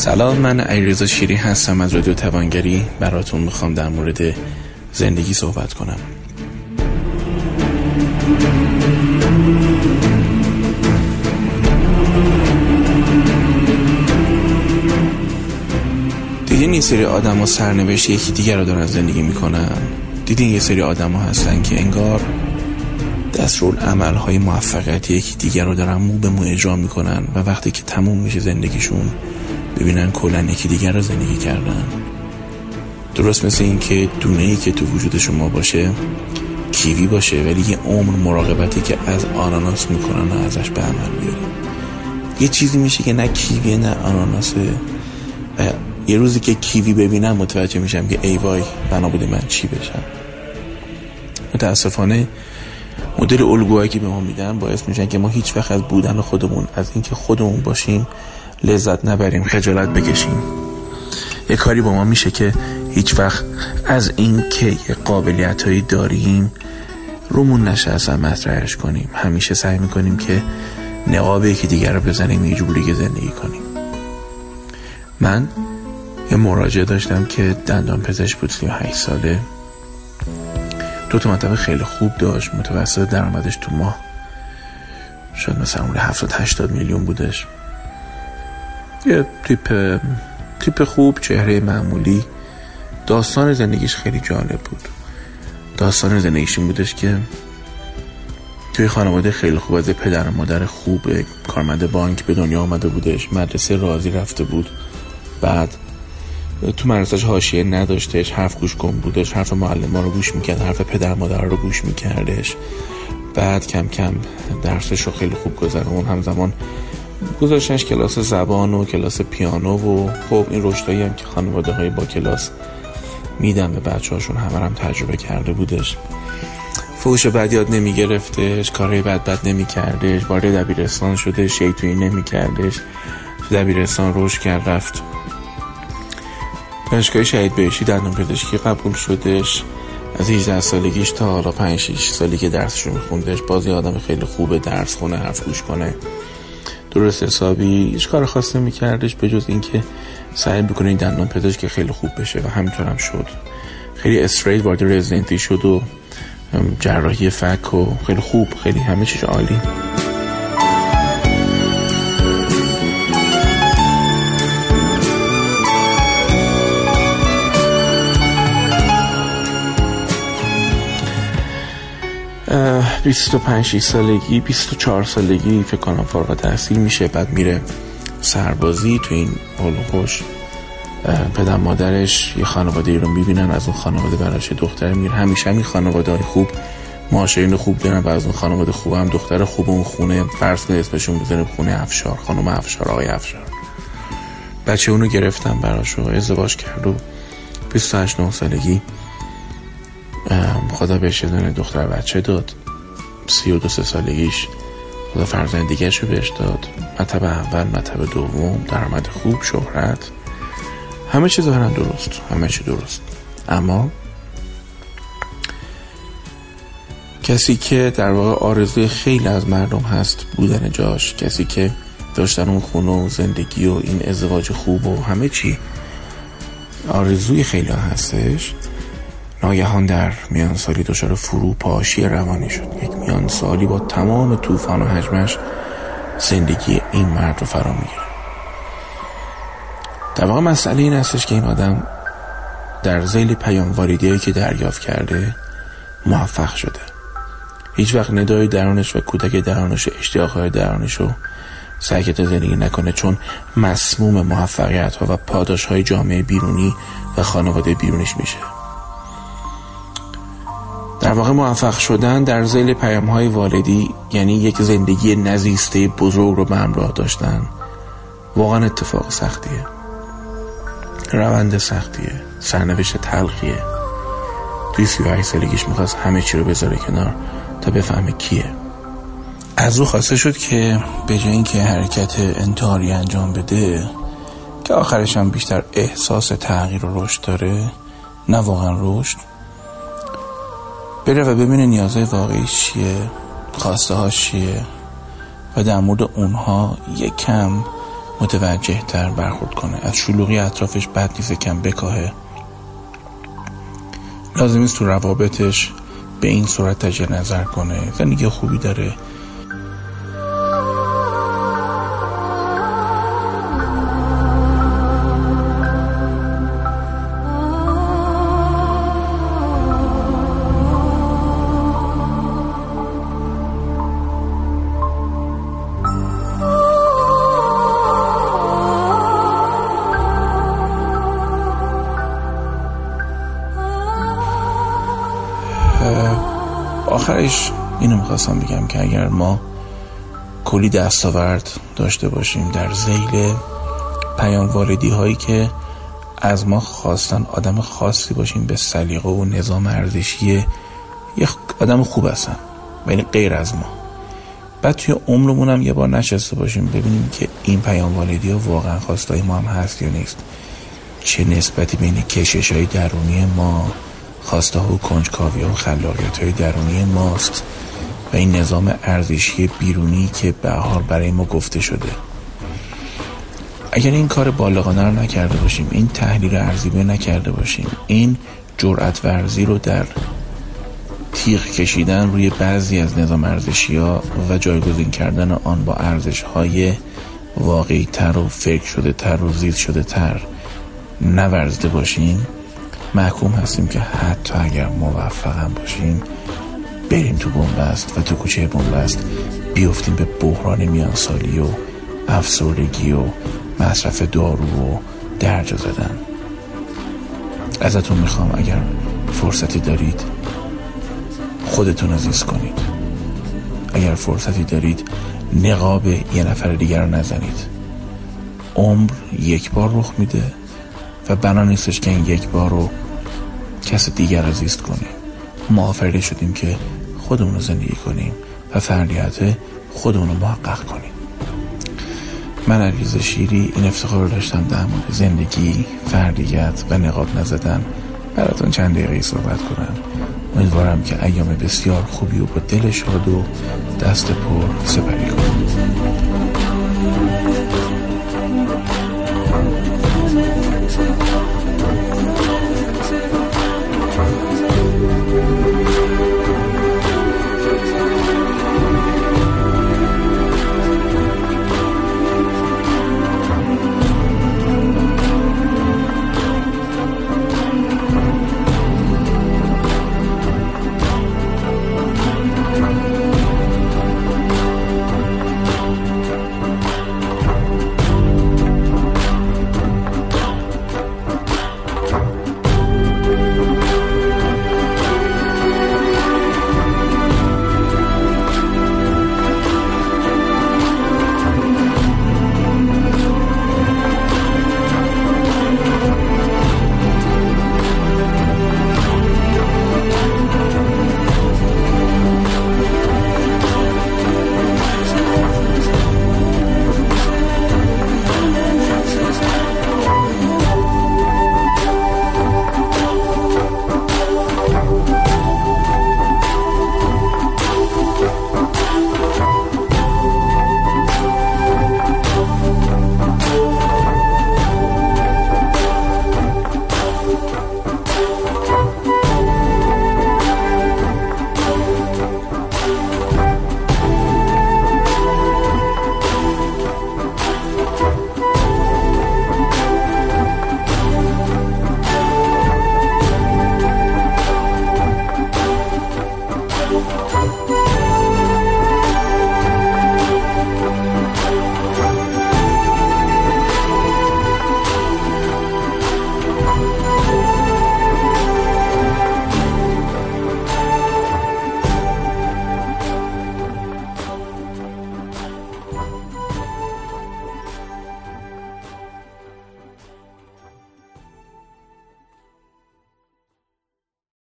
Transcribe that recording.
سلام من ایرزا شیری هستم از رادیو توانگری. براتون می‌خوام در مورد زندگی صحبت کنم. دیدین یه سری آدم ها سرنوشت یکی دیگر رو دارن زندگی می‌کنن؟ دیدین یه سری آدم ها هستن که انگار دسترول عمل های موفقیت یکی دیگر رو دارن مو به مو اجرا می‌کنن و وقتی که تموم میشه زندگیشون ببینن کلا یکی دیگر رو زندگی کردن. درست مثل این که دونه ای که تو وجود شما باشه کیوی باشه ولی یه عمر مراقبتی که از آناناس می‌کنن و ازش به عمل بیاریم یه چیزی میشه که نه کیوی نه آناناسه یه روزی که کیوی ببینم متوجه میشم که ای وای بنا بوده من چی بشم. متاسفانه مدل الگوهایی که به ما میدن باعث میشن که ما هیچ وقت از بودن خودمون از اینکه خودمون باشیم لذت نبریم خجالت بکشیم. یه کاری با ما میشه که هیچ وقت از این که قابلیت هایی داریم رومون نشه اصلا مطرحش کنیم. همیشه سعی می‌کنیم که نقاب یکی دیگر رو بزنیم یه جوری زندگی کنیم. من یه مراجعه داشتم که دندان پزشک بود 38 ساله. دو تا مطبع خیلی خوب داشت متوسط درآمدش تو ماه شاید مثلا اون 70 80 میلیون بودش. یه تیپ تیپ خوب چهره معمولی. داستان زندگیش خیلی جالب بود. داستان زندگیش این بودش که توی خانواده خیلی خوب از پدر و مادر خوب کارمند بانک به دنیا آمده بودش. مدرسه رازی رفته بود. بعد تو مدرسهش حاشیه نداشتش. حرف گوش کن بودش. حرف معلم رو گوش می‌کرد. حرف پدر مادر رو گوش میکردش. بعد کم کم درسش رو خیلی خوب گذرون همزمان گذاشتنش کلاس زبان و کلاس پیانو و خب این رشدایی هم که خانواده های با کلاس میدن به بچه هاشون همه هم تجربه کرده بودش. فوش بد یاد نمی گرفتش کارهای بد بد نمی کردش وارد دبیرستان شده شیطونی نمی کردش تو دبیرستان رشد کرد رفت. دانشگاه شهید بهشتی دندون پزشکی قبول شدش. از 18 سالگیش تا حالا 5 6 سالی که درسشو میخوندش بازی آدم خیلی خوبه درس خونه حرف گوش کنه. درست حسابی. هیچ کار خاص نمیکردش به جز اینکه سعی بکنه این دندان پزشک خیلی خوب بشه و همینطورم شد. خیلی استریت وارد رزیدنتی شد و جراحی فک و خیلی خوب خیلی همه چیز عالی. 25 سالگی 24 سالگی فکر کنم فارغ تحصیل میشه. بعد میره سربازی تو این حال خوش پدر مادرش یه خانواده رو می‌بینن از اون خانواده براش دختر میره همیشه همین خانواده های خوب معاشرین خوب دارن و از اون خانواده خوب هم دختر خوب اون خونه فرض کنید اسمشون بزنیم خونه افشار خانم افشار آقای افشار. بچه اونو گرفتم براش و ازدواج کرد و 28 9 سالگی خدا بهش دونه دختر بچه داد. سی و دو سه سالگیش خدا فرزند دیگه شو بهش داد. مطب اول مطب دوم درآمد خوب شهرت. همه چیز دارن درست همه چی درست. اما کسی که در واقع آرزوی خیلی از مردم هست بودن جاش کسی که داشتن اون خونه و زندگی و این ازدواج خوب و همه چی آرزوی خیلی هستش. ناگهان در میان سالی دچار فروپاشی روانی شد. یک میان سالی با تمام طوفان و حجمش زندگی این مرد رو فرا می‌گیره در واقع مسئله این هستش که این آدم در زیل پیام واریدی که دریافت کرده موفق شده. هیچ وقت ندای درونش و کودک درونش و اشتیاقهای درونش رو سعی زندگی نکنه چون مسموم موفقیت ها و پاداش های جامعه بیرونی و خانواده بیرونش میشه. در واقع موفق شدن در زیل پیام های والدی یعنی یک زندگی نزیسته بزرگ رو به همراه داشتن واقعا اتفاق سختیه. روند سختیه سرنوشت تلخیه. توی سی سالگیش می‌خواست همه چی رو بذاره کنار تا بفهمه کیه. از او خواسته شد که به جای اینکه حرکت انتحاری انجام بده که آخرش هم بیشتر احساس تغییر و رشد داره نه واقعا رشد بره و ببینه نیازهای واقعی چیه خواسته ها چیه و در مورد اونها یک کم متوجه تر برخورد کنه. از شلوغی اطرافش بد نیست کم بکاهه. لازم تو روابطش به این صورت تجه نظر کنه زندگی خوبی داره. آخرش اینو می‌خواستم بگم که اگر ما کلی دستاورد داشته باشیم در زیل پیام والدی هایی که از ما خواستن آدم خاصی باشیم به سلیقه و نظام ارزشی یه آدم خوب هستن ولی غیر از ما. بعد توی عمرمون هم یه بار نشسته باشیم ببینیم که این پیام والدی ها واقعا خواستای ما هم هست یا نیست. چه نسبتی بین کشش های درونی ما خواسته و کنجکاوی و خلاقیت های درونی ماست و این نظام ارزشی بیرونی که به حال برای ما گفته شده. اگر این کار بالغانه رو نکرده باشیم این تحلیل ارزیابی نکرده باشیم این جرأت ورزی رو در تیغ کشیدن روی بعضی از نظام ارزشی ها و جایگزین کردن آن با ارزش های واقعی تر و فکر شده تر و زیست شده تر نورزده باشیم محکوم هستیم که حتی اگر موفقم باشیم بریم تو بنبست و تو کوچه بنبست بیفتیم به بحران میانسالی و افسردگی و مصرف دارو و درجا زدن. ازتون می‌خوام اگر فرصتی دارید خودتون عزیز کنید. اگر فرصتی دارید نقاب یه نفر دیگر رو نزنید. عمر یک بار رخ میده. و بنا نیستش که این یک بار رو کس دیگر رو زیست کنیم ما آفریده شدیم که خودمون رو زندگی کنیم و فردیت خودمون رو محقق کنیم. من علیز شیری این افتخار رو داشتم در مورد زندگی فردیت و نقاب نزدن براتون چند دقیقه صحبت کنم. امیدوارم که ایام بسیار خوبی و با دل شاد و دست پر سپری کنیم